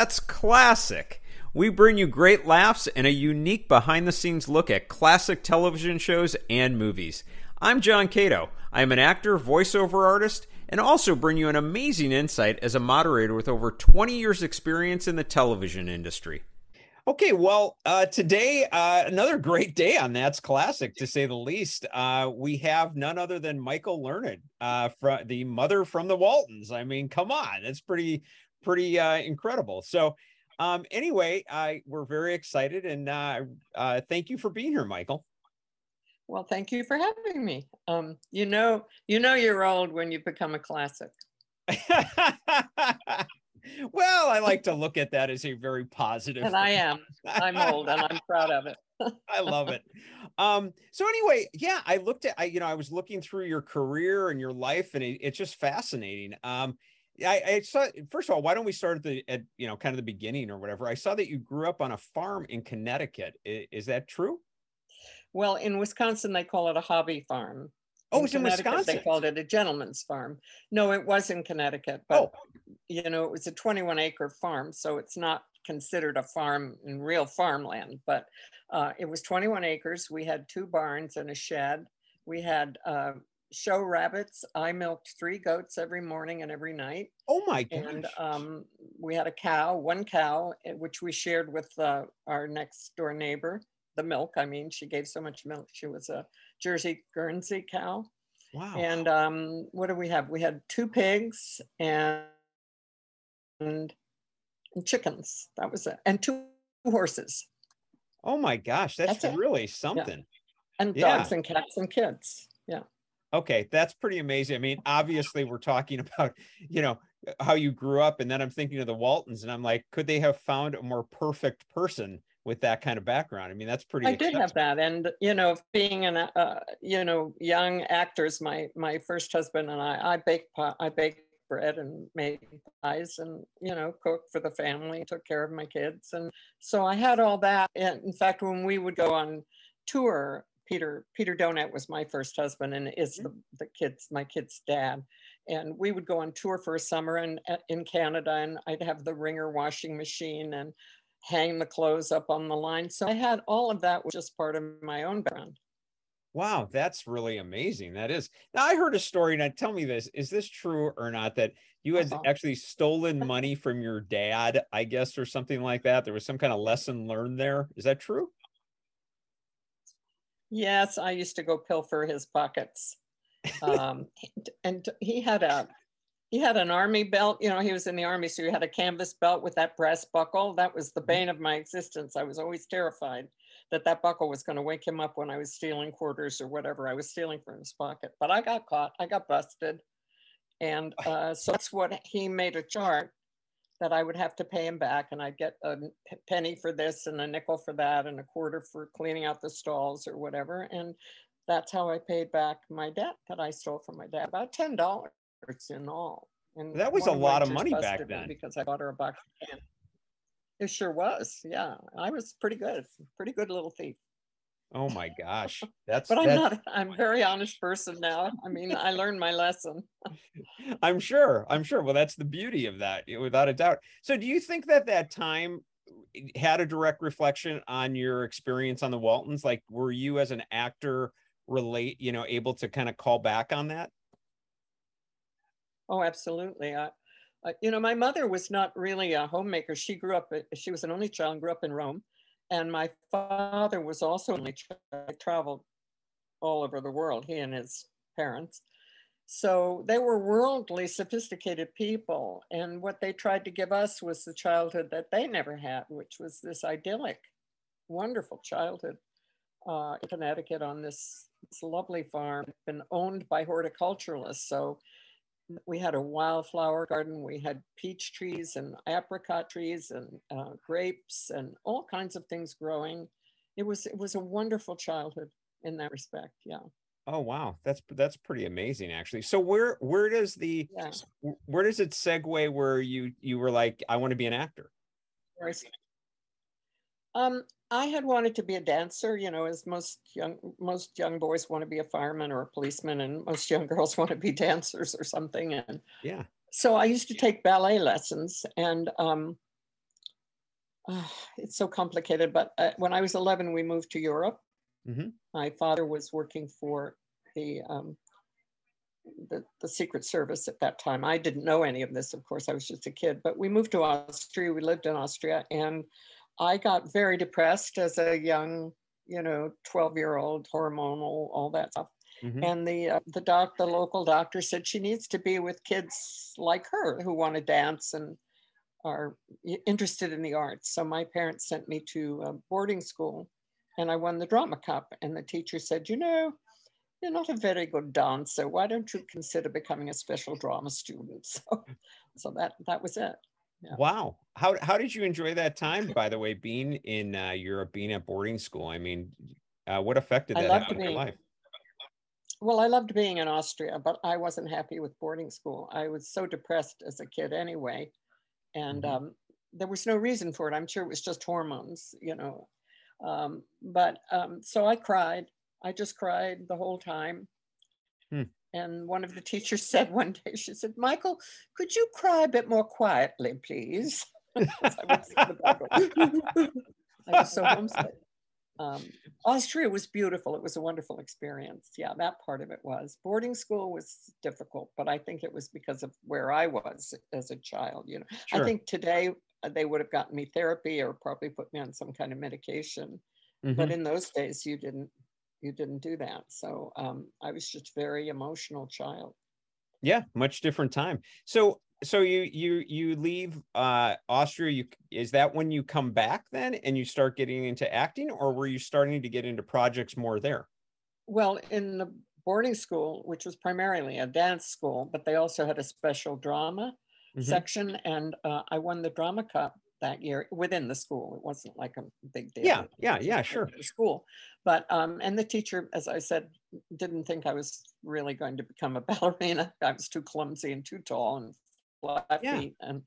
That's classic. We bring you great laughs and a unique behind the scenes look at classic television shows and movies. I'm John Cato. I am an actor, voiceover artist, and also bring you an amazing insight as a moderator with over 20 years' experience in the television industry. Okay, well, uh, today, uh, another great day on That's Classic, to say the least. Uh, we have none other than Michael Learned, uh, from the mother from the Waltons. I mean, come on, that's pretty, pretty uh, incredible. So, um, anyway, I we're very excited, and uh, uh, thank you for being here, Michael. Well, thank you for having me. Um, you know, you know, you're old when you become a classic. well, I like to look at that as a very positive. And I am. I'm old, and I'm proud of it. I love it. Um, so anyway, yeah, I looked at I, you know, I was looking through your career and your life, and it, it's just fascinating. Um, I, I saw first of all, why don't we start at the at you know kind of the beginning or whatever? I saw that you grew up on a farm in Connecticut. Is, is that true? Well, in Wisconsin, they call it a hobby farm. Oh, it's in Wisconsin. They called it a gentleman's farm. No, it was in Connecticut, but oh. you know, it was a 21 acre farm, so it's not considered a farm in real farmland. But uh, it was 21 acres. We had two barns and a shed. We had uh, show rabbits. I milked three goats every morning and every night. Oh my gosh. And um, we had a cow, one cow, eh, which we shared with uh, our next door neighbor. The milk, I mean, she gave so much milk. She was a Jersey Guernsey cow. Wow. And um, what do we have? We had two pigs and, and chickens. That was it. And two horses. Oh my gosh, that's, that's really something. Yeah. And dogs and cats and kids. Yeah. Okay, that's pretty amazing. I mean, obviously, we're talking about, you know, how you grew up, and then I'm thinking of the Waltons, and I'm like, could they have found a more perfect person with that kind of background? I mean, that's pretty. I did have that, and you know, being an, uh, you know, young actors, my my first husband and I, I baked I baked bread and made pies, and you know, cooked for the family, took care of my kids, and so I had all that. And in fact, when we would go on tour Peter Peter Donat was my first husband and is the, the kids my kid's dad. And we would go on tour for a summer in, in Canada and I'd have the wringer washing machine and hang the clothes up on the line. So I had all of that was just part of my own background. Wow, that's really amazing. That is. Now I heard a story. Now tell me this: is this true or not? That you had uh-huh. actually stolen money from your dad, I guess, or something like that. There was some kind of lesson learned there. Is that true? Yes, I used to go pilfer his pockets. Um, and he had a he had an army belt. You know, he was in the army, so he had a canvas belt with that brass buckle. That was the mm-hmm. bane of my existence. I was always terrified that that buckle was going to wake him up when I was stealing quarters or whatever I was stealing from his pocket. But I got caught. I got busted, and uh, so that's what he made a chart that I would have to pay him back, and I'd get a penny for this and a nickel for that and a quarter for cleaning out the stalls or whatever. And that's how I paid back my debt that I stole from my dad, about ten dollars in all. And that was a lot of money back then because I bought her a box of candy. It sure was. Yeah, I was pretty good, pretty good little thief. Oh my gosh. That's but I'm that's... not I'm a very honest person now. I mean, I learned my lesson. I'm sure. I'm sure. Well, that's the beauty of that, without a doubt. So do you think that that time had a direct reflection on your experience on the Waltons? Like were you as an actor relate, you know, able to kind of call back on that? Oh, absolutely. I, uh, you know, my mother was not really a homemaker. She grew up, she was an only child and grew up in Rome. And my father was also only traveled all over the world, he and his parents. So they were worldly, sophisticated people. And what they tried to give us was the childhood that they never had, which was this idyllic, wonderful childhood uh, in Connecticut on this, this lovely farm, been owned by horticulturalists. So we had a wildflower garden. We had peach trees and apricot trees and uh, grapes and all kinds of things growing. It was it was a wonderful childhood in that respect. Yeah. Oh wow, that's that's pretty amazing actually. So where where does the yeah. where does it segue where you you were like I want to be an actor? Um, I had wanted to be a dancer, you know, as most young most young boys want to be a fireman or a policeman, and most young girls want to be dancers or something. And yeah, so I used to take ballet lessons, and um, uh, it's so complicated. But uh, when I was 11, we moved to Europe. Mhm. My father was working for the, um, the the Secret Service at that time. I didn't know any of this, of course. I was just a kid. But we moved to Austria. We lived in Austria, and I got very depressed as a young, you know, 12 year old, hormonal, all that stuff. Mhm. And the uh, the doc, the local doctor said she needs to be with kids like her who want to dance and are interested in the arts. So my parents sent me to a boarding school, and I won the drama cup. And the teacher said, "You know, you're not a very good dancer. Why don't you consider becoming a special drama student?" So, so that that was it. Yeah. Wow. How how did you enjoy that time, by the way, being in uh, Europe, being at boarding school? I mean, uh, what affected that have on your life? Well, I loved being in Austria, but I wasn't happy with boarding school. I was so depressed as a kid anyway. And Mhm. um, there was no reason for it. I'm sure it was just hormones, you know. Um, but um, so I cried. I just cried the whole time. Hmm. And one of the teachers said one day, she said, Michael, could you cry a bit more quietly, please? I would sit in the back going, I was so homesick. Um, Austria was beautiful. It was a wonderful experience. Yeah, that part of it was. Boarding school was difficult, but I think it was because of where I was as a child. You know, Sure. I think today uh, they would have gotten me therapy or probably put me on some kind of medication. But Mhm. in those days, you didn't. You didn't do that. So um, I was just very emotional child. Yeah, much different time. So so you you you leave uh Austria, you is that when you come back then and you start getting into acting, or were you starting to get into projects more there? Well, in the boarding school, which was primarily a dance school, but they also had a special drama Mhm. section, and uh, I won the drama cup that year within the school. It wasn't like a big deal. Yeah, yeah, yeah, sure. school, but um, and the teacher, as I said, didn't think I was really going to become a ballerina. I was too clumsy and too tall and flat Yeah. feet, and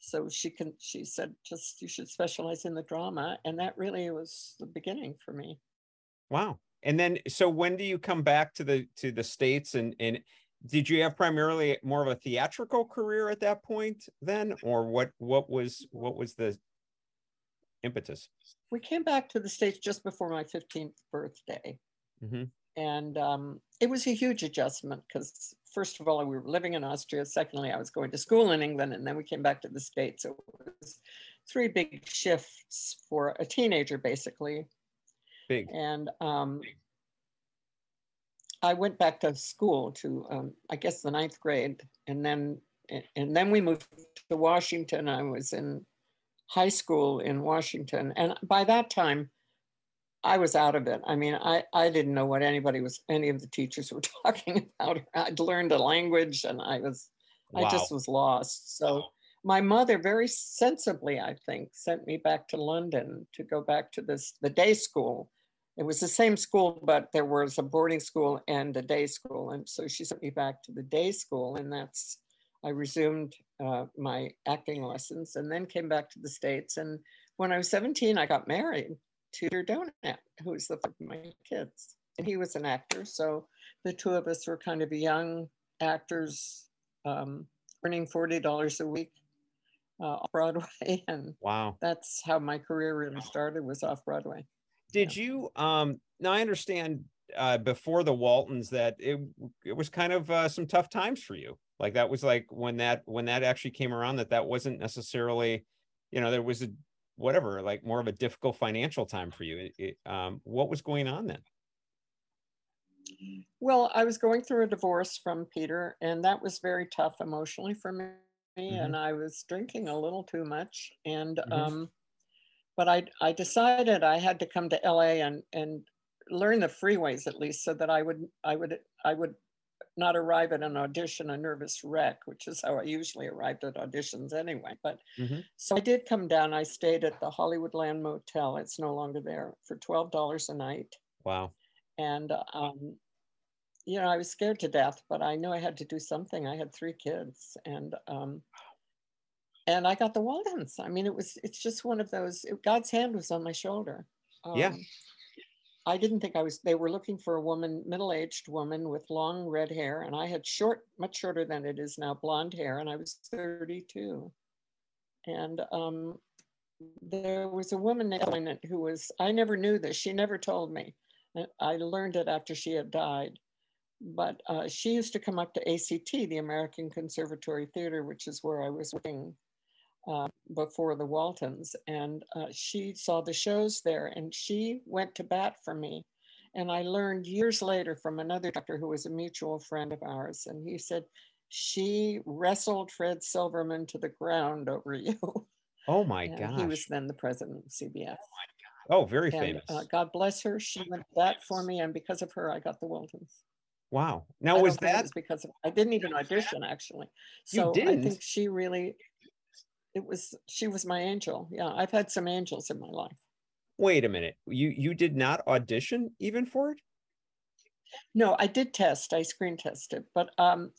so she can. She said, just you should specialize in the drama, and that really was the beginning for me. Wow. And then so when do you come back to the to the States and and did you have primarily more of a theatrical career at that point then or what what was what was the impetus? we came back to the states just before my 15th birthday Mhm. and um, it was a huge adjustment because first of all we were living in austria secondly i was going to school in england and then we came back to the states so it was three big shifts for a teenager basically Big. and um, i went back to school to um, i guess the ninth grade and then and then we moved to washington i was in high school in Washington. And by that time, I was out of it. I mean, I, I didn't know what anybody was, any of the teachers were talking about. I'd learned a language and I was, I just was lost. So my mother very sensibly, I think, sent me back to London to go back to this, the day school. It was the same school, but there was a boarding school and a day school. And so she sent me back to the day school and that's, I resumed uh, my acting lessons and then came back to the States. And when I was 17, I got married to Peter Donat, who's the father of my kids. And he was an actor. So the two of us were kind of young actors um, earning $40 a week uh, off Broadway. And Wow. that's how my career really started was off Broadway. Did you um now I understand uh before the Waltons that it it was kind of uh, some tough times for you. Like that was like when that when that actually came around that that wasn't necessarily you know there was a whatever like more of a difficult financial time for you. It, it, um what was going on then? Well, I was going through a divorce from Peter, and that was very tough emotionally for me. And I was drinking a little too much, and Mhm. um, but I I decided I had to come to LA and and learn the freeways at least, so that I would I would I would not arrive at an audition a nervous wreck, which is how I usually arrived at auditions anyway. But Mhm. so I did come down. I stayed at the Hollywoodland Motel. It's no longer there for twelve dollars a night Wow. and um, you know i was scared to death but i knew i had to do something i had three kids and um, and i got the waltons i mean it was it's just one of those it, god's hand was on my shoulder um, Yeah. i didn't think i was they were looking for a woman middle-aged woman with long red hair and i had short much shorter than it is now blonde hair and i was 32 and um, there was a woman named who was, I never knew this. She never told me. I learned it after she had died. But uh, she used to come up to ACT, the American Conservatory Theater, which is where I was working uh, before the Waltons. And uh, she saw the shows there and she went to bat for me. And I learned years later from another doctor who was a mutual friend of ours. And he said, she wrestled Fred Silverman to the ground over you. Oh my god! He was then the president of CBS. Oh, very and, famous. Uh, God bless her. She went that for me, and because of her, I got the Waltons. Wow. Now was that was because of, I didn't even audition actually. So you didn't? I think she really it was she was my angel. Yeah, I've had some angels in my life. Wait a minute. You you did not audition even for it? No, I did test. I screen tested, but um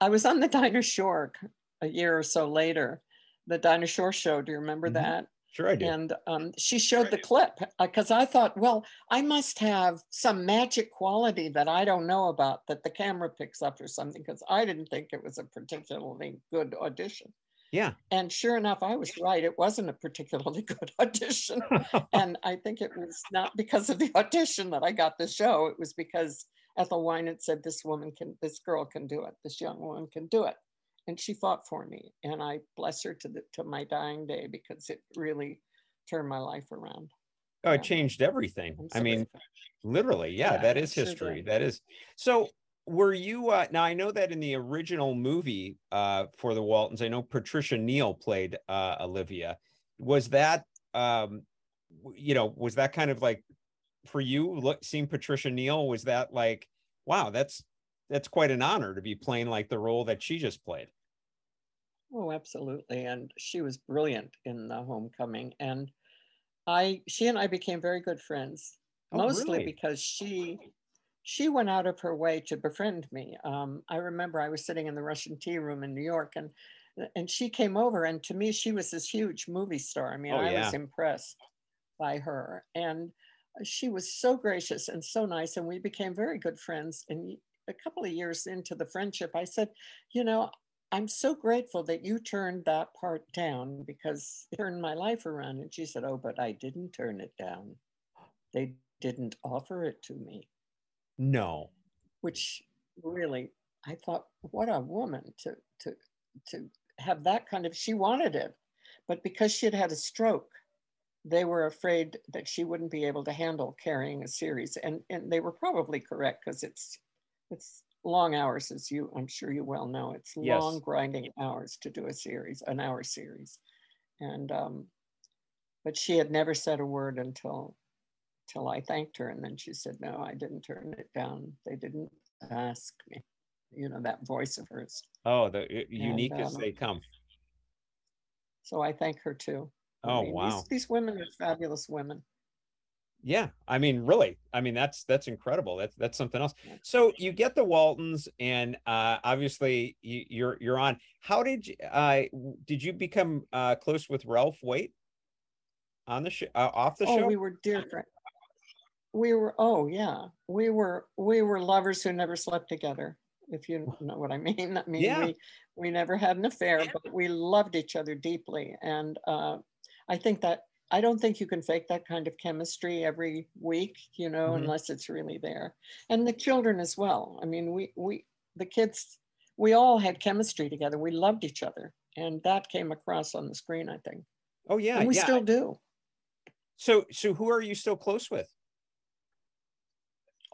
I was on the Dinah Shore a year or so later. The Dinah Shore show. Do you remember mm-hmm. that? Sure, I do. And um, she showed the clip because uh, I thought, well, I must have some magic quality that I don't know about that the camera picks up or something because I didn't think it was a particularly good audition. Yeah. And sure enough, I was right. It wasn't a particularly good audition. and I think it was not because of the audition that I got the show. It was because Ethel Winant said, this woman can, this girl can do it. This young woman can do it and she fought for me and i bless her to the to my dying day because it really turned my life around oh it changed everything i mean literally yeah, yeah that is history sure that is so were you uh now i know that in the original movie uh for the waltons i know patricia neal played uh olivia was that um you know was that kind of like for you look seeing patricia neal was that like wow that's that's quite an honor to be playing like the role that she just played. Oh, absolutely. And she was brilliant in the homecoming. And I she and I became very good friends. Oh, mostly really? because she she went out of her way to befriend me. Um, I remember I was sitting in the Russian tea room in New York and and she came over and to me she was this huge movie star. I mean, oh, I yeah. was impressed by her. And she was so gracious and so nice and we became very good friends and a couple of years into the friendship, I said, you know, I'm so grateful that you turned that part down because it turned my life around. And she said, Oh, but I didn't turn it down. They didn't offer it to me. No. Which really, I thought, what a woman to to to have that kind of she wanted it. But because she had had a stroke, they were afraid that she wouldn't be able to handle carrying a series. And and they were probably correct because it's it's long hours, as you, I'm sure you well know. It's yes. long grinding hours to do a series, an hour series. And, um, but she had never said a word until, till I thanked her. And then she said, no, I didn't turn it down. They didn't ask me, you know, that voice of hers. Oh, the unique and, as um, they come. So I thank her too. Oh, I mean, wow. These, these women are fabulous women yeah i mean really i mean that's that's incredible that's that's something else so you get the waltons and uh obviously you, you're you're on how did you uh did you become uh close with ralph waite on the show uh, off the oh, show we were dear friends we were oh yeah we were we were lovers who never slept together if you know what i mean i mean yeah. we we never had an affair but we loved each other deeply and uh i think that I don't think you can fake that kind of chemistry every week, you know, mm-hmm. unless it's really there. And the children as well. I mean, we we the kids, we all had chemistry together. We loved each other, and that came across on the screen. I think. Oh yeah, and we yeah. still do. So so who are you still close with?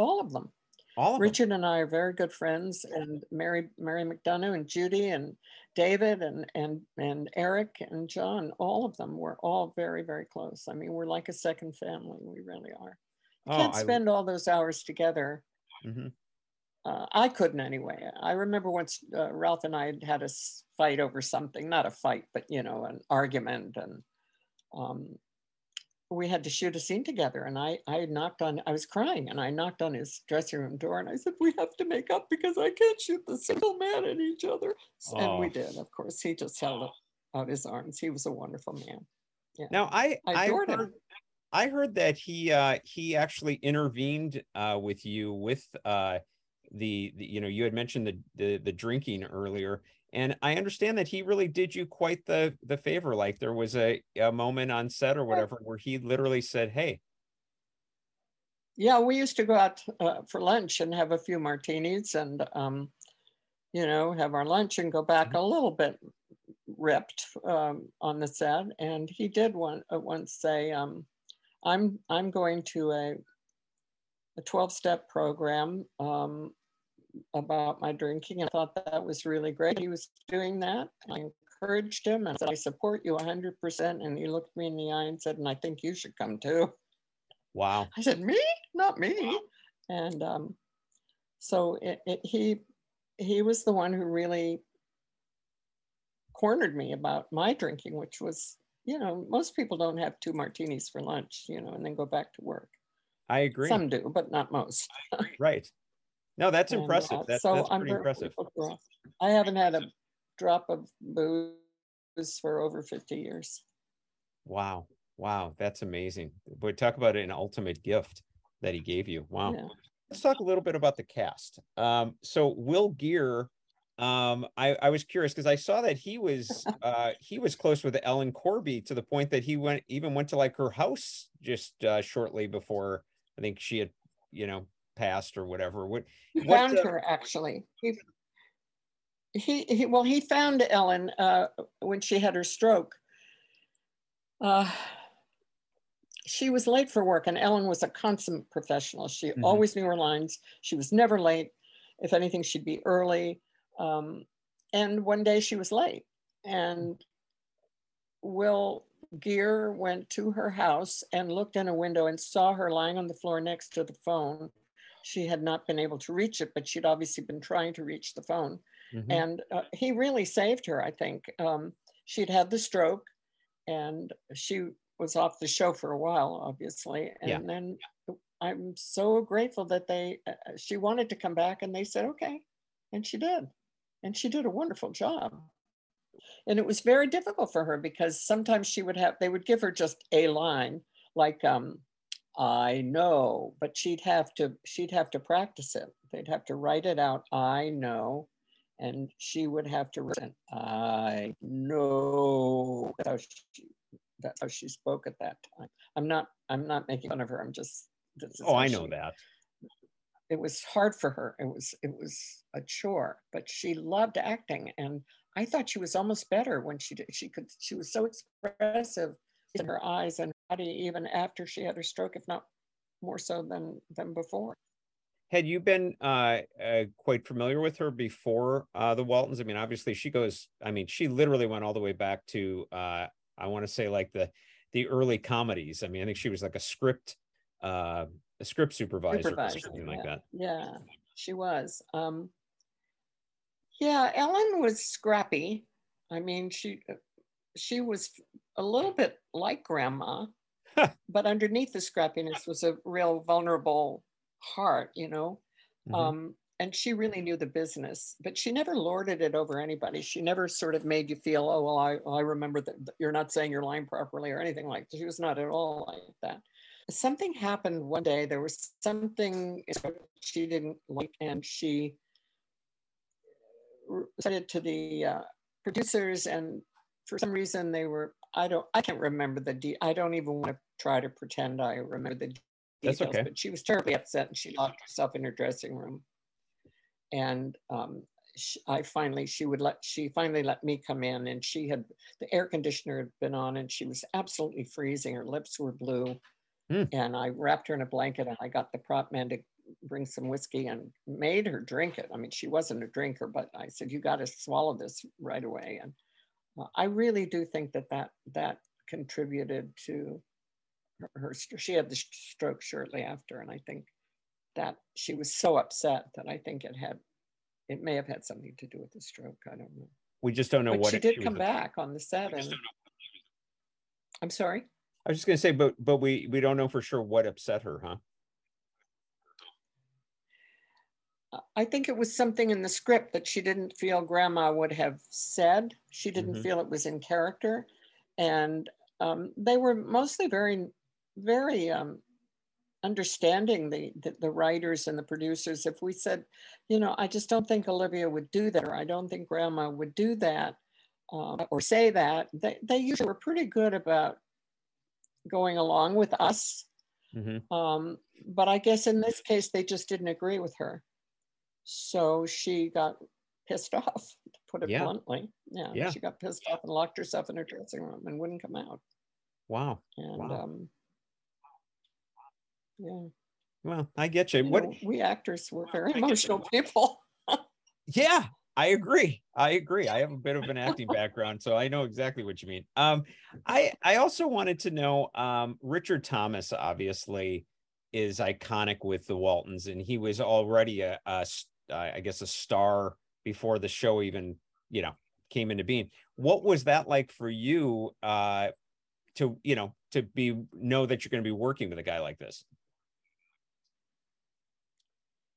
All of them. All Richard and I are very good friends, and Mary Mary McDonough and Judy and David and and and Eric and John, all of them were all very very close. I mean, we're like a second family. We really are. Oh, can't spend I... all those hours together. Mm-hmm. Uh, I couldn't anyway. I remember once uh, Ralph and I had had a fight over something, not a fight, but you know, an argument, and um, we had to shoot a scene together and I, I knocked on, I was crying and I knocked on his dressing room door and I said, we have to make up because I can't shoot the single man at each other. Oh. And we oh. did, of course, he just held out his arms. He was a wonderful man. Yeah. Now I, I, I heard, him. I heard that he, uh, he actually intervened uh, with you with uh, the, the, you know, you had mentioned the, the, the drinking earlier and I understand that he really did you quite the the favor. Like there was a, a moment on set or whatever where he literally said, "Hey." Yeah, we used to go out uh, for lunch and have a few martinis, and um, you know, have our lunch and go back mm-hmm. a little bit ripped um, on the set. And he did one uh, once say, um, "I'm I'm going to a a 12 step program um, about my drinking. I thought that was really great. He was doing that. I encouraged him and said, I support you 100%. And he looked me in the eye and said, and I think you should come too. Wow. I said, me? Not me. And um, so it, it, he, he was the one who really cornered me about my drinking, which was, you know, most people don't have two martinis for lunch, you know, and then go back to work. I agree. Some do, but not most. right. No, that's and, impressive. Uh, that, so that's pretty impressive. I haven't had a drop of booze for over 50 years. Wow. Wow. That's amazing. But talk about an ultimate gift that he gave you. Wow. Yeah. Let's talk a little bit about the cast. Um, so Will Geer, um, I, I was curious because I saw that he was uh, he was close with Ellen Corby to the point that he went even went to like her house just uh, shortly before I think she had, you know, passed or whatever. What he what, found uh, her actually. He, he, he well he found Ellen uh, when she had her stroke. Uh, she was late for work, and Ellen was a consummate professional. She mm-hmm. always knew her lines. She was never late. If anything, she'd be early. Um, and one day she was late, and Will Geer went to her house and looked in a window and saw her lying on the floor next to the phone she had not been able to reach it, but she'd obviously been trying to reach the phone. Mm-hmm. And uh, he really saved her, I think. Um, she'd had the stroke and she was off the show for a while, obviously. And yeah. then I'm so grateful that they, uh, uh, she wanted to come back and they said, okay. And she did. And she did a wonderful job. And it was very difficult for her because sometimes she would have, they would give her just a line like, um, I know, but she'd have to she'd have to practice it. They'd have to write it out. I know, and she would have to write. I know. That's how she, that's how she spoke at that time. I'm not I'm not making fun of her. I'm just. oh, I know she, that. It was hard for her. It was it was a chore, but she loved acting, and I thought she was almost better when she did. She could. She was so expressive in her eyes and body even after she had her stroke, if not more so than than before. Had you been uh, uh, quite familiar with her before uh, the Waltons? I mean, obviously she goes. I mean, she literally went all the way back to uh, I want to say like the the early comedies. I mean, I think she was like a script uh, a script supervisor, supervisor or something yeah. like that. Yeah, she was. Um, yeah, Ellen was scrappy. I mean, she she was a little bit like grandma, but underneath the scrappiness was a real vulnerable heart, you know. Mm-hmm. Um, and she really knew the business, but she never lorded it over anybody. She never sort of made you feel, oh, well, I, I remember that you're not saying your line properly or anything like that. She was not at all like that. Something happened one day. There was something she didn't like, and she said it to the uh, producers, and for some reason they were I don't I can't remember the de- I don't even want to try to pretend I remember the details. That's okay. But she was terribly upset and she locked herself in her dressing room. And um, she, I finally she would let she finally let me come in and she had the air conditioner had been on and she was absolutely freezing. Her lips were blue. Mm. And I wrapped her in a blanket and I got the prop man to bring some whiskey and made her drink it. I mean, she wasn't a drinker, but I said, you got to swallow this right away. And I really do think that that, that contributed to her, her, she had the stroke shortly after. And I think that she was so upset that I think it had, it may have had something to do with the stroke. I don't know. We just don't know but what she did she come back on the set. And, I'm sorry. I was just going to say, but but we we don't know for sure what upset her, huh? I think it was something in the script that she didn't feel grandma would have said. She didn't mm-hmm. feel it was in character. And um, they were mostly very, very um, understanding the, the, the writers and the producers. If we said, you know, I just don't think Olivia would do that, or I don't think Grandma would do that, um, or say that, they, they usually were pretty good about going along with us. Mm-hmm. Um, but I guess in this case, they just didn't agree with her. So she got pissed off, to put it Yeah. bluntly. Yeah, Yeah. she got pissed off and locked herself in her dressing room and wouldn't come out. Wow. And Wow. um, yeah, Well, I get you. you What? know, we actors were very emotional people. Yeah, I agree. I agree. I have a bit of an acting background, so I know exactly what you mean. Um, I I also wanted to know. Um, Richard Thomas obviously is iconic with the Waltons, and he was already a, a uh, I guess a star before the show even you know came into being. What was that like for you? Uh, to you know to be know that you're going to be working with a guy like this.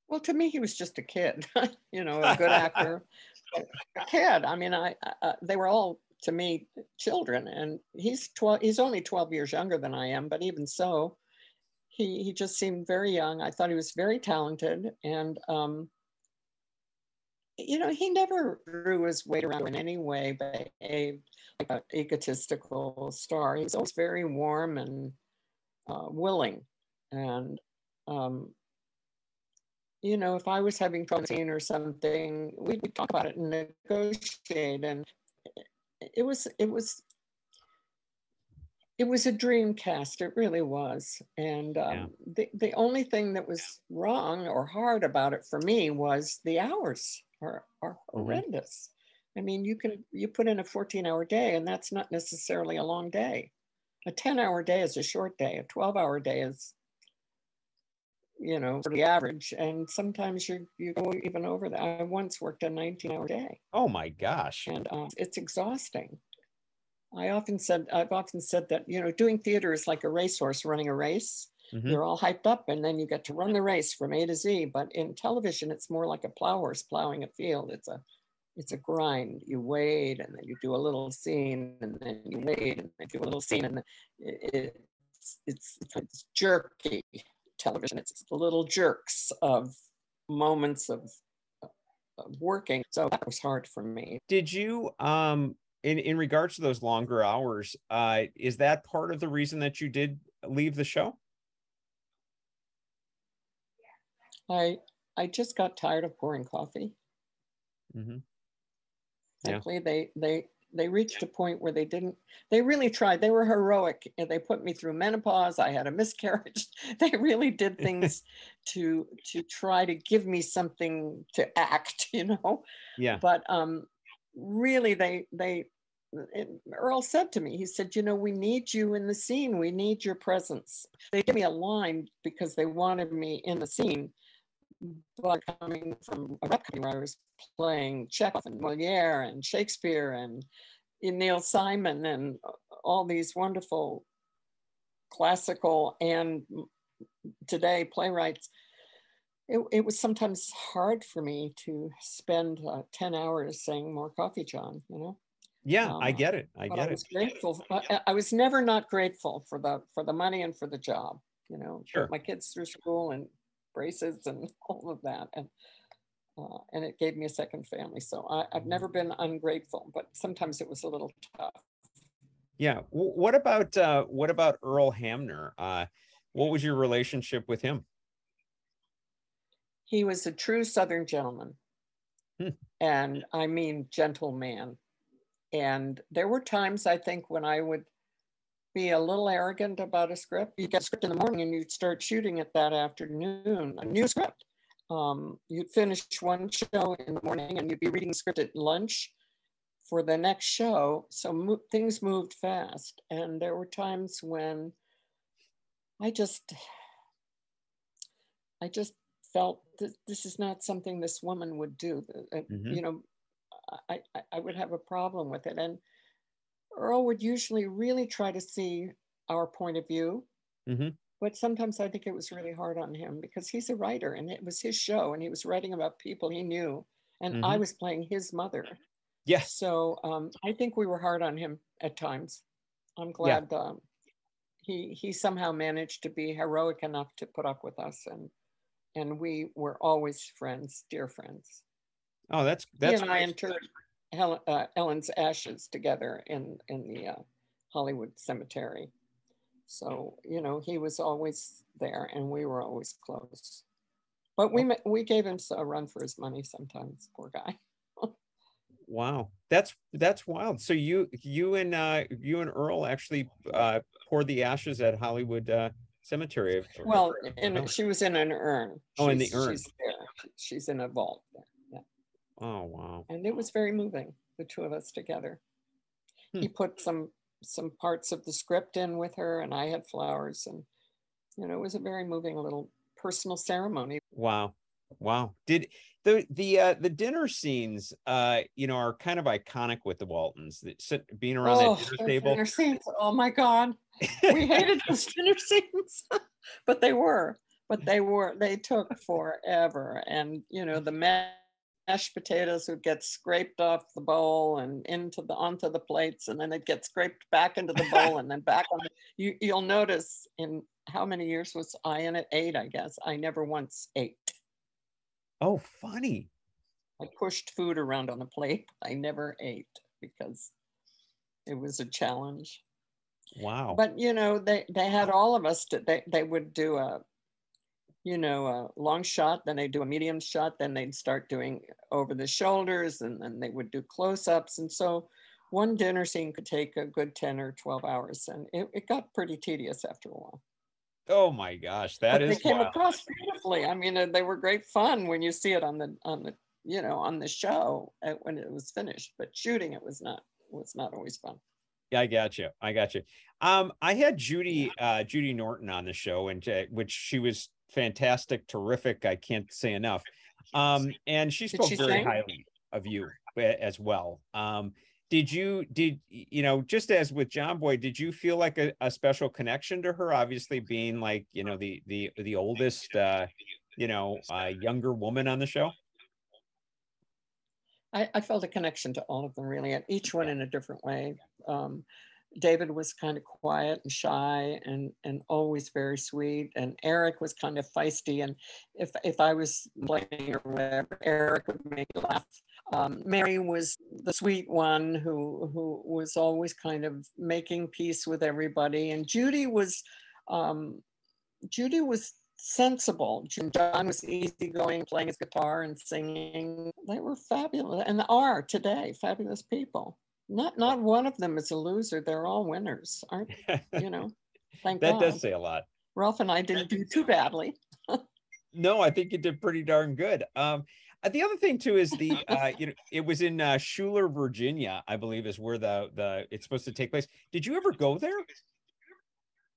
Well, to me, he was just a kid, you know, a good actor, a kid. I mean, I, I uh, they were all to me children, and he's twelve. He's only twelve years younger than I am, but even so, he he just seemed very young. I thought he was very talented, and um, you know, he never drew his weight around in any way, but a like an egotistical star. He was always very warm and uh, willing, and um, you know, if I was having trouble scene or something, we'd, we'd talk about it and negotiate. And it was, it was, it was a dream cast. It really was. And um, Yeah. the, the only thing that was wrong or hard about it for me was the hours are, are Mhm. horrendous. I mean, you can, you put in a 14 hour day and that's not necessarily a long day. A 10 hour day is a short day. A 12 hour day is you know, for the average. And sometimes you you go even over that. I once worked a 19 hour day Oh my gosh. and um, it's exhausting. I often said, I've often said that, you know, doing theater is like a racehorse running a race. Mhm. You're all hyped up and then you get to run the race from A to Z. But in television, it's more like a plow horse plowing a field. It's a it's a grind. You wait and then you do a little scene and then you wait and then do a little scene and it- it's it's, it's jerky television. It's the little jerks of moments of, of working. So that was hard for me. did you um in in regards to those longer hours uh is that part of the reason that you did leave the show I I just got tired of pouring coffee. mm-hmm. Yeah. Frankly, they they they reached a point where they didn't. They really tried. They were heroic. They put me through menopause. I had a miscarriage. They really did things to to try to give me something to act. You know. yeah but um, really they they it, earl said to me he said you know we need you in the scene we need your presence they gave me a line because they wanted me in the scene but coming from a rep company where i was playing chekhov and moliere and shakespeare and neil simon and all these wonderful classical and today playwrights it, it was sometimes hard for me to spend uh, 10 hours saying more coffee john you know yeah i Um, get it i get I was it grateful. I, I was never not grateful for the for the money and for the job. You know, Sure. my kids through school and braces and all of that, and uh, and it gave me a second family. So I, I've never been ungrateful, but sometimes it was a little tough. yeah W- what about uh what about earl hamner uh what was your relationship with him He was a true Southern gentleman, Hmm. and I mean gentleman. And there were times I think when I would be a little arrogant about a script. You get a script in the morning and you'd start shooting it that afternoon, a new script. Um, you'd finish one show in the morning and you'd be reading the script at lunch for the next show. So mo- things moved fast. And there were times when I just, I just felt that this is not something this woman would do. Uh, Mhm. You know, I, I, I would have a problem with it. And Earl would usually really try to see our point of view. Mhm. But sometimes I think it was really hard on him because he's a writer and it was his show and he was writing about people he knew. And I Mhm. was playing his mother. yes So um, I think we were hard on him at times. I'm glad um, he he somehow managed to be heroic enough to put up with us, and and we were always friends, dear friends. Oh, that's that's. He and I Helen, uh, Ellen's ashes together in in the uh, Hollywood Cemetery. So you know he was always there, and we were always close. But we we gave him a run for his money sometimes. Poor guy. wow, that's that's wild. So you you and uh, you and Earl actually uh, poured the ashes at Hollywood uh, Cemetery. Well, and she was in an urn. Oh, in the urn. She's there. She's in a vault there. Yeah. Oh wow. And it was very moving. The two of us together. Hmm. He put some some parts of the script in with her, and I had flowers, and you know, it was a very moving little personal ceremony. Wow. Wow. Did the the uh the dinner scenes uh you know are kind of iconic with the Waltons that sit being around oh, that dinner table. Dinner scenes. Oh my god. We hated those dinner scenes. but they were. But they were they took forever. And you know, the mashed potatoes would get scraped off the bowl and into the onto the plates and then it gets scraped back into the bowl and then back on the, you you'll notice in how many years was I in it? Eight, I guess. I never once ate. Oh, funny. I pushed food around on the plate. I never ate because it was a challenge. Wow. But you know, they they had all of us. To, they they would do a, you know, a long shot. Then they'd do a medium shot. Then they'd start doing over the shoulders, and then they would do close ups. And so, one dinner scene could take a good ten or twelve hours, and it, it got pretty tedious after a while. Oh my gosh, that but is. They came wild. across beautifully. I mean, they were great fun when you see it on the on the you know on the show when it was finished. But shooting it was not was not always fun. I got you. I got you. Um, I had Judy uh, Judy Norton on the show, and uh, which she was fantastic, terrific. I can't say enough. Um, and she spoke she very sing? highly of you uh, as well. Um, did you did you know just as with john boy did you feel like a, a special connection to her obviously being like you know the the the oldest uh you know uh younger woman on the show I, I felt a connection to all of them really and each one in a different way. Um david was kind of quiet and shy and and always very sweet and eric was kind of feisty and if if i was playing or whatever eric would make me laugh. Um, Mary was the sweet one who who was always kind of making peace with everybody, and Judy was um, Judy was sensible. John was easygoing, playing his guitar and singing. They were fabulous, and are today fabulous people. Not not one of them is a loser. They're all winners, aren't you know? Thank God. that God. does say a lot. Ralph and I didn't do too badly. no, I think you did pretty darn good. Um, uh, the other thing too is the uh, you know it was in uh, Schuyler, Virginia, I believe, is where the the it's supposed to take place. Did you ever go there?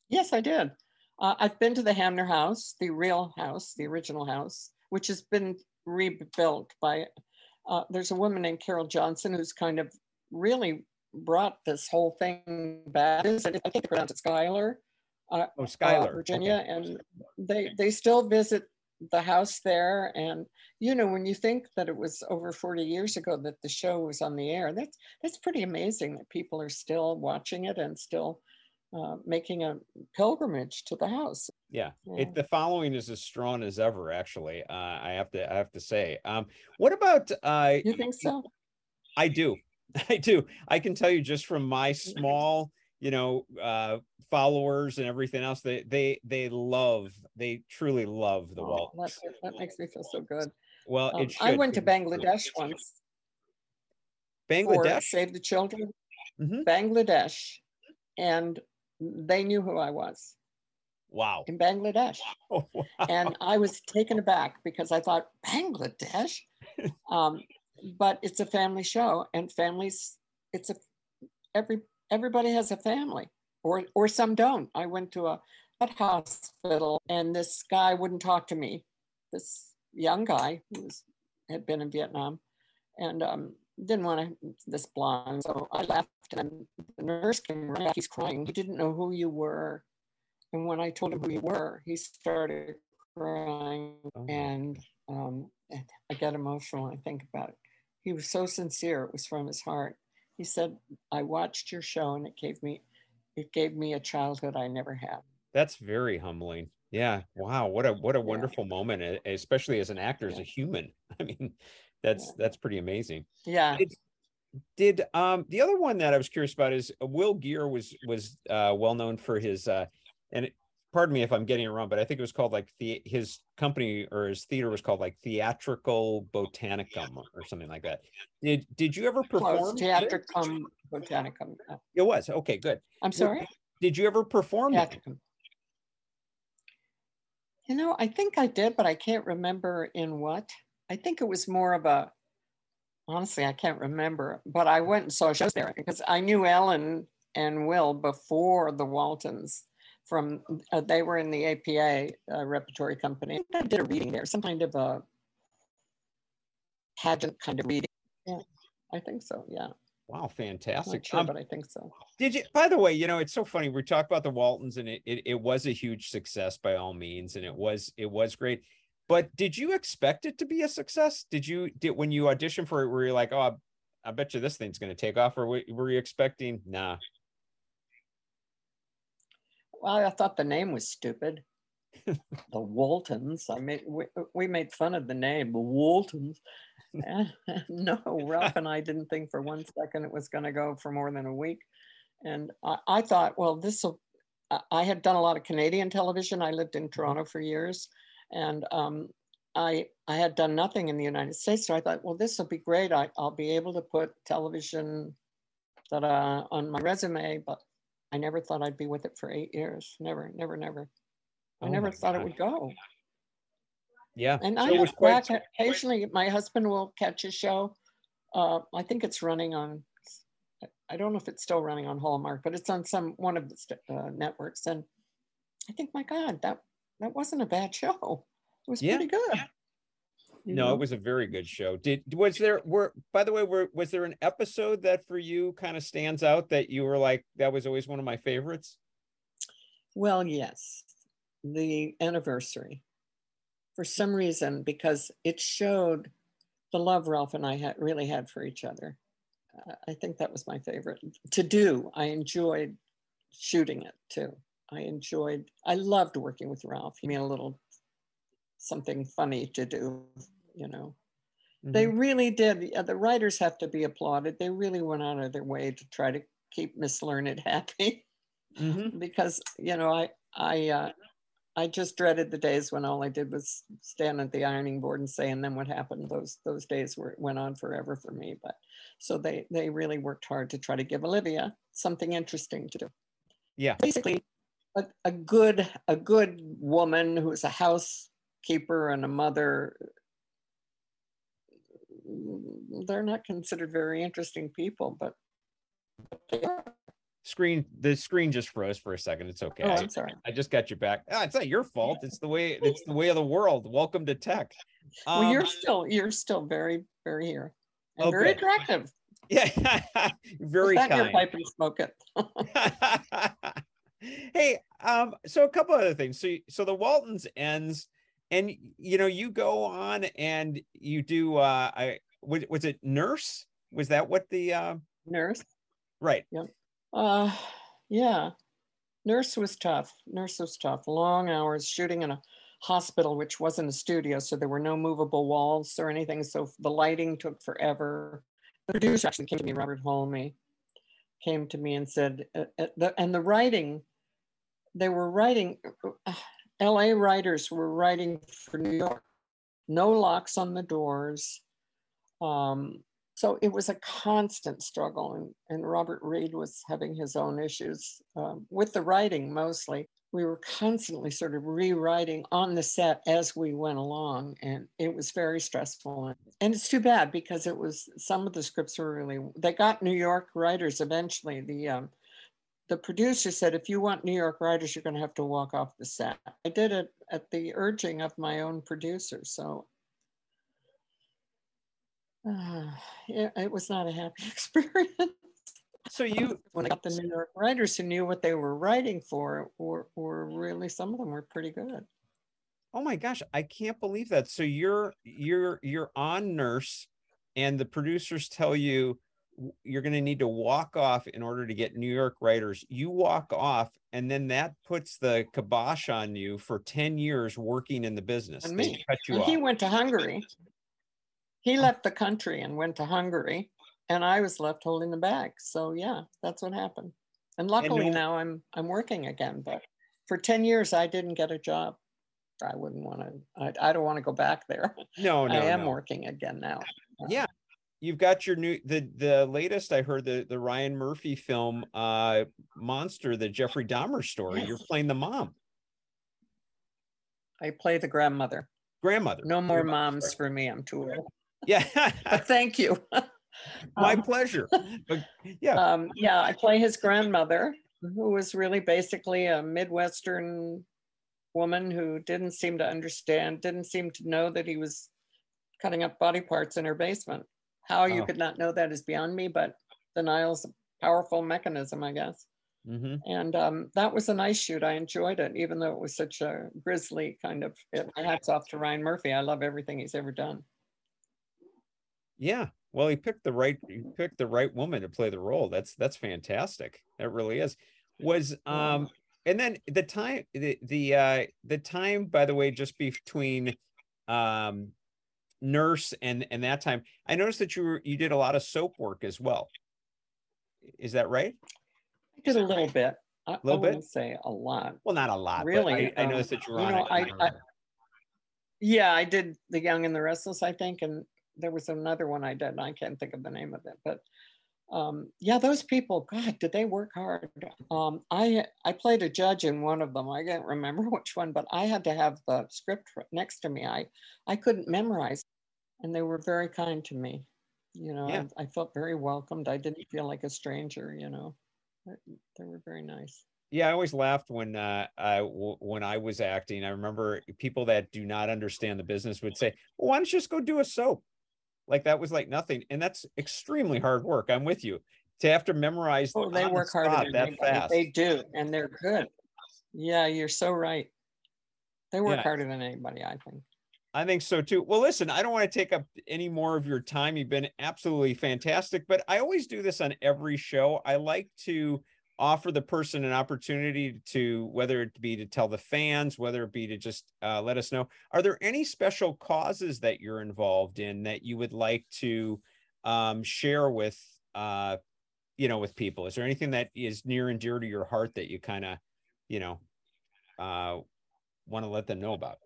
Yes, I did. Uh, I've been to the Hamner House, the real house, the original house, which has been rebuilt by. Uh, there's a woman named Carol Johnson who's kind of really brought this whole thing back. I think they pronounce it Schuyler. Uh, oh, Schuyler, Virginia, okay. and they they still visit the house there and you know when you think that it was over 40 years ago that the show was on the air that's that's pretty amazing that people are still watching it and still uh, making a pilgrimage to the house. Yeah, yeah. It, the following is as strong as ever actually uh, i have to i have to say. Um what about uh you think so? I do. I do. I can tell you just from my small you know uh followers and everything else they they they love they truly love the oh, That, that makes me feel so good. Well, um, I went to Bangladesh once. Bangladesh, Save the Children, mm-hmm. Bangladesh, and they knew who I was. Wow. In Bangladesh. Wow. And I was taken aback because I thought, Bangladesh? um, but it's a family show and families, it's a, every, everybody has a family or, or some don't. I went to a at hospital, and this guy wouldn't talk to me. This young guy who was, had been in Vietnam, and um, didn't want to this blonde. So I left, and the nurse came back. He's crying. He didn't know who you were, and when I told him who you were, he started crying, oh. and um, I get emotional when I think about it. He was so sincere; it was from his heart. He said, "I watched your show, and it gave me it gave me a childhood I never had. That's very humbling. Yeah. Wow. What a what a wonderful yeah. moment, especially as an actor, as a human. I mean, that's that's pretty amazing. Yeah. Did, did um the other one that I was curious about is uh, Will Geer was was uh well known for his uh and pardon me if I'm getting it wrong, but I think it was called like the his company or his theater was called like Theatrical Botanicum or something like that. Did did you ever perform Theatricum Botanicum? It was okay, good. I'm sorry. Did you ever perform? Theatricum. You know, I think I did, but I can't remember in what. I think it was more of a. Honestly, I can't remember, but I went and saw shows there because I knew Ellen and Will before the Waltons from uh, they were in the APA uh, repertory company. I did a reading there, some kind of a pageant kind of reading. Yeah, I think so. Yeah. Wow, fantastic! Sure, um, but I think so. Did you? By the way, you know it's so funny. We talk about the Waltons, and it, it it was a huge success by all means, and it was it was great. But did you expect it to be a success? Did you did when you auditioned for it? Were you like, oh, I, I bet you this thing's going to take off, or were you expecting? Nah, well, I thought the name was stupid. the Waltons. I mean, we, we made fun of the name, the Waltons. no, Ralph and I didn't think for one second it was going to go for more than a week. And I, I thought, well, this will. I had done a lot of Canadian television. I lived in Toronto for years, and um, I I had done nothing in the United States. So I thought, well, this will be great. I, I'll be able to put television uh, on my resume, but I never thought I'd be with it for eight years. Never, never, never. I oh never thought God. it would go. Yeah. And so I look back occasionally, my husband will catch a show. Uh, I think it's running on, I don't know if it's still running on Hallmark, but it's on some one of the uh, networks. And I think, my God, that that wasn't a bad show. It was yeah. pretty good no, know? it was a very good show. Did was there were by the way, were was there an episode that for you kind of stands out that you were like that was always one of my favorites? Well, yes. The anniversary. For some reason, because it showed the love Ralph and I had really had for each other. Uh, I think that was my favorite to do. I enjoyed shooting it too. I enjoyed, I loved working with Ralph. He made a little something funny to do you know. Mm-hmm. They really did. Yeah, the writers have to be applauded. They really went out of their way to try to keep Miss Learned happy, mm-hmm. because you know I I uh, I just dreaded the days when all I did was stand at the ironing board and say, and then what happened? Those those days were went on forever for me. But so they they really worked hard to try to give Olivia something interesting to do. Yeah, basically, a, a good a good woman who is a housekeeper and a mother they're not considered very interesting people, but. Screen the screen just froze for a second. It's okay. Oh, I'm sorry. I, just got you back. Oh, it's not your fault. It's the way it's the way of the world. Welcome to tech. Um, well, you're um, still you're still very very here and okay. very attractive. Yeah, very kind. Your pipe and smoke it. hey, um, so a couple other things. So, so the Waltons ends and you know you go on and you do uh i was, was it nurse? Was that what the uh nurse. Right. Yep. Uh yeah. Nurse was tough. Nurse was tough. Long hours shooting in a hospital which wasn't a studio so there were no movable walls or anything so the lighting took forever. The producer actually came to me Robert Halmi came to me and said uh, uh, the, and the writing they were writing uh, LA writers were writing for New York. No locks on the doors. Um, so it was a constant struggle, and, and Robert Reed was having his own issues um, with the writing mostly. We were constantly sort of rewriting on the set as we went along, and it was very stressful. And it's too bad because it was some of the scripts were really, they got New York writers eventually. The um, the producer said, if you want New York writers, you're going to have to walk off the set. I did it at the urging of my own producer. So uh, it, it was not a happy experience. So you, when I got the New York writers who knew what they were writing for, were, were really some of them were pretty good. Oh my gosh, I can't believe that. So you're you're you're on Nurse, and the producers tell you you're going to need to walk off in order to get New York writers. You walk off, and then that puts the kibosh on you for 10 years working in the business. And They me. cut you And off. he went to Hungary. He oh. left the country and went to Hungary, and I was left holding the bag. So yeah, that's what happened. And luckily no- now I'm I'm working again. But for ten years I didn't get a job. I wouldn't want to. I, I don't want to go back there. no, no, I am no. working again now. Yeah. You've got your new the the latest I heard the the Ryan Murphy film uh Monster the Jeffrey Dahmer story. Yes. You're playing the mom, I play the grandmother. grandmother. No more Grandmother, moms for me. I'm too old. Yeah. But thank you. My Um, pleasure. But yeah. um, yeah, I play his grandmother, who was really basically a Midwestern woman who didn't seem to understand, didn't seem to know that he was cutting up body parts in her basement. How you Oh. could not know that is beyond me, but denial's a powerful mechanism, I guess. hmm And um, that was a nice shoot. I enjoyed it, even though it was such a grisly kind of. It, my hats off to Ryan Murphy. I love everything he's ever done. Yeah. Well, he picked the right he picked the right woman to play the role. That's that's fantastic. That really is. Was um and then the time the the uh the time by the way just between um nurse and and that time i noticed that you were you did a lot of soap work as well is that right I did a little bit. I, I Little bit? say a lot. well not a lot Really, i, I um, noticed that you were you on know, it I- I- Yeah, I did The Young and the Restless, I think, and there was another one I did. and I can't think of the name of it, but um, yeah, those people, God, did they work hard? Um, I I played a judge in one of them. I can't remember which one, but I had to have the script next to me. I I couldn't memorize, and they were very kind to me. You know, Yeah. I, I felt very welcomed. I didn't feel like a stranger. You know, They- were very nice. yeah i always laughed when uh I w- when i was acting i remember people that do not understand the business would say well why don't you just go do a soap like that was like nothing and that's extremely hard work i'm with you to have to memorize Oh, they on the work harder than that anybody. fast They do, and they're good. Yeah, you're so right. They work Yeah. harder than anybody, I think. I think so too. Well, listen, I don't want to take up any more of your time. You've been absolutely fantastic, but I always do this on every show. I like to offer the person an opportunity to, whether it be to tell the fans, whether it be to just uh, let us know, are there any special causes that you're involved in that you would like to um, share with, uh, you know, with people? Is there anything that is near and dear to your heart that you kind of, you know, uh, want to let them know about?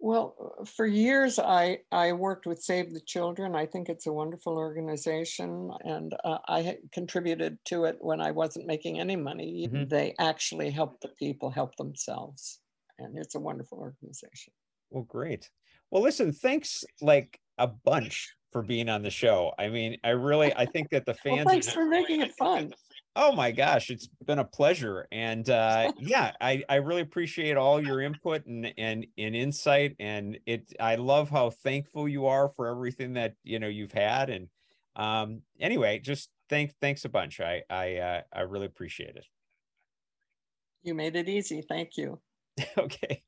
Well, uh, for years I I worked with Save the Children. I think it's a wonderful organization, and uh, I contributed to it when I wasn't making any money. Mhm. They actually help the people help themselves, and it's a wonderful organization. Well, great. Well, listen, thanks like a bunch for being on the show. I mean, I really I think that the Well, fans thanks for making it fun. Oh my gosh, it's been a pleasure. And uh yeah, I I really appreciate all your input and and and insight and it I love how thankful you are for everything that, you know, you've had and um anyway, just thank thanks a bunch. I I uh I really appreciate it. You made it easy. Thank you. okay.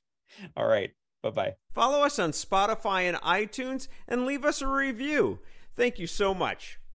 All right. Bye-bye. Follow us on Spotify and iTunes and leave us a review. Thank you so much.